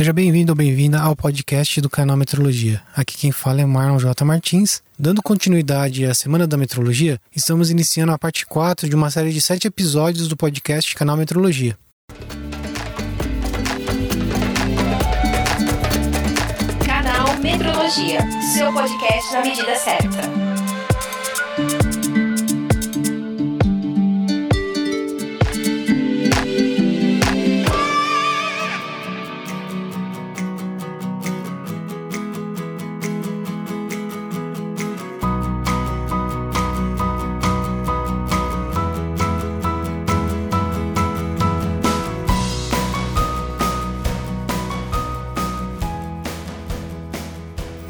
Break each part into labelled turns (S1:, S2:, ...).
S1: Seja bem-vindo ou bem-vinda ao podcast do canal Metrologia. Aqui quem fala é Marlon J. Martins. Dando continuidade à Semana da Metrologia, estamos iniciando a parte 4 de uma série de 7 episódios do podcast Canal Metrologia.
S2: Canal Metrologia, seu podcast na medida certa.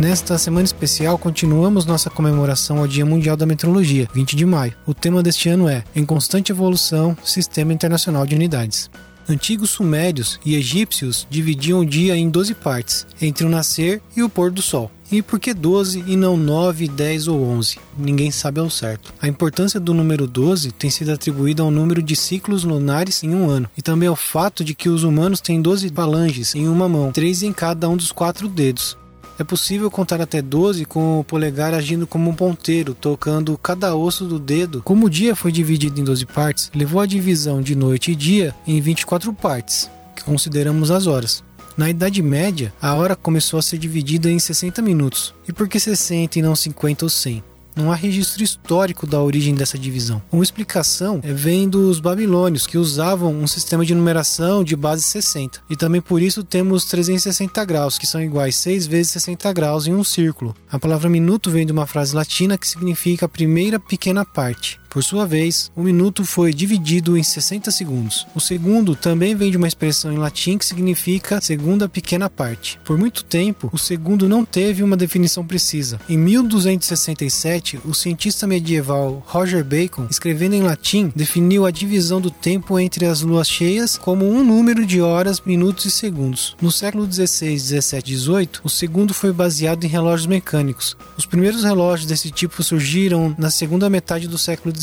S1: Nesta semana especial, continuamos nossa comemoração ao Dia Mundial da Metrologia, 20 de maio. O tema deste ano é Em Constante Evolução Sistema Internacional de Unidades. Antigos sumérios e egípcios dividiam o dia em 12 partes, entre o nascer e o pôr do sol. E por que 12 e não 9, 10 ou 11? Ninguém sabe ao certo. A importância do número 12 tem sido atribuída ao número de ciclos lunares em um ano, e também ao fato de que os humanos têm 12 falanges em uma mão, três em cada um dos quatro dedos. É possível contar até 12 com o polegar agindo como um ponteiro, tocando cada osso do dedo. Como o dia foi dividido em 12 partes, levou a divisão de noite e dia em 24 partes, que consideramos as horas. Na Idade Média, a hora começou a ser dividida em 60 minutos. E por que 60 e não 50 ou 100? Não há registro histórico da origem dessa divisão. Uma explicação é vem dos babilônios, que usavam um sistema de numeração de base 60. E também por isso temos 360 graus, que são iguais 6 vezes 60 graus em um círculo. A palavra minuto vem de uma frase latina que significa primeira pequena parte. Por sua vez, o minuto foi dividido em 60 segundos. O segundo também vem de uma expressão em latim que significa segunda pequena parte. Por muito tempo, o segundo não teve uma definição precisa. Em 1267, o cientista medieval Roger Bacon, escrevendo em latim, definiu a divisão do tempo entre as luas cheias como um número de horas, minutos e segundos. No século 16, 17 e 18, o segundo foi baseado em relógios mecânicos. Os primeiros relógios desse tipo surgiram na segunda metade do século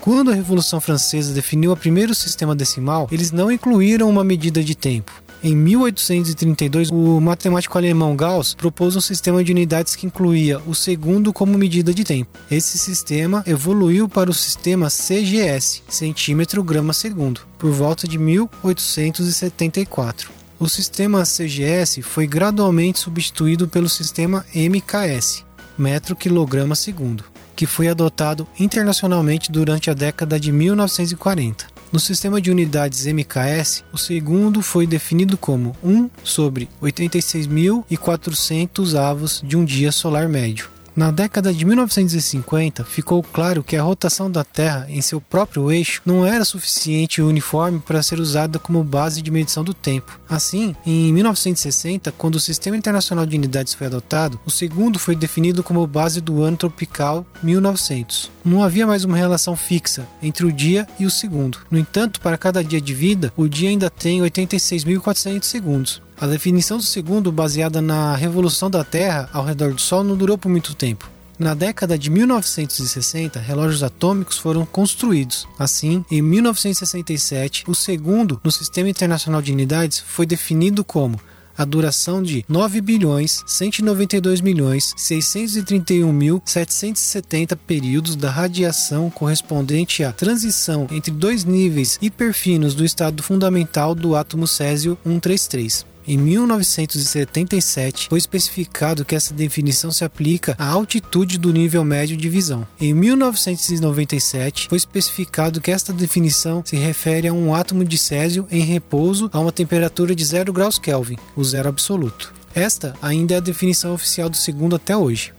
S1: Quando a Revolução Francesa definiu o primeiro sistema decimal, eles não incluíram uma medida de tempo. Em 1832, o matemático alemão Gauss propôs um sistema de unidades que incluía o segundo como medida de tempo. Esse sistema evoluiu para o sistema CGS, centímetro grama segundo, por volta de 1874. O sistema CGS foi gradualmente substituído pelo sistema MKS, metro quilograma segundo que foi adotado internacionalmente durante a década de 1940. No sistema de unidades MKS, o segundo foi definido como 1 sobre 86.400 avos de um dia solar médio. Na década de 1950, ficou claro que a rotação da Terra em seu próprio eixo não era suficiente e uniforme para ser usada como base de medição do tempo. Assim, em 1960, quando o Sistema Internacional de Unidades foi adotado, o segundo foi definido como base do ano tropical 1900. Não havia mais uma relação fixa entre o dia e o segundo. No entanto, para cada dia de vida, o dia ainda tem 86.400 segundos. A definição do segundo, baseada na revolução da Terra ao redor do Sol, não durou por muito tempo. Na década de 1960, relógios atômicos foram construídos. Assim, em 1967, o segundo no Sistema Internacional de Unidades foi definido como a duração de 9 bilhões 192 milhões 631 mil 770 períodos da radiação correspondente à transição entre dois níveis hiperfinos do estado fundamental do átomo césio 133. Em 1977, foi especificado que essa definição se aplica à altitude do nível médio de visão. Em 1997, foi especificado que esta definição se refere a um átomo de césio em repouso a uma temperatura de 0 graus Kelvin, o zero absoluto. Esta ainda é a definição oficial do segundo até hoje.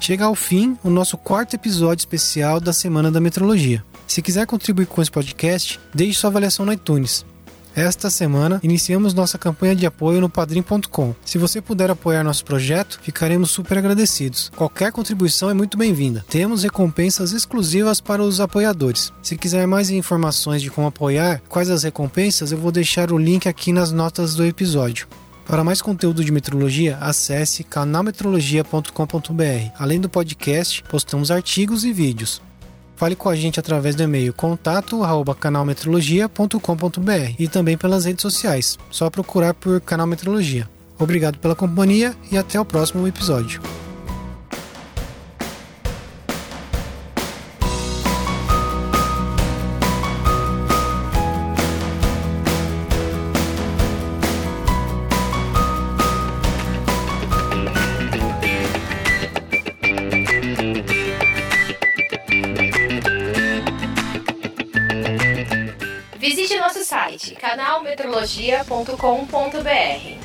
S1: Chega ao fim o nosso quarto episódio especial da Semana da Metrologia. Se quiser contribuir com esse podcast, deixe sua avaliação no iTunes. Esta semana iniciamos nossa campanha de apoio no padrim.com. Se você puder apoiar nosso projeto, ficaremos super agradecidos. Qualquer contribuição é muito bem-vinda. Temos recompensas exclusivas para os apoiadores. Se quiser mais informações de como apoiar, quais as recompensas, eu vou deixar o link aqui nas notas do episódio. Para mais conteúdo de metrologia, acesse canalmetrologia.com.br. Além do podcast, postamos artigos e vídeos. Fale com a gente através do e-mail contato@canalmetrologia.com.br e também pelas redes sociais. Só procurar por Canal Metrologia. Obrigado pela companhia e até o próximo episódio.
S2: Site canalmetrologia.com.br.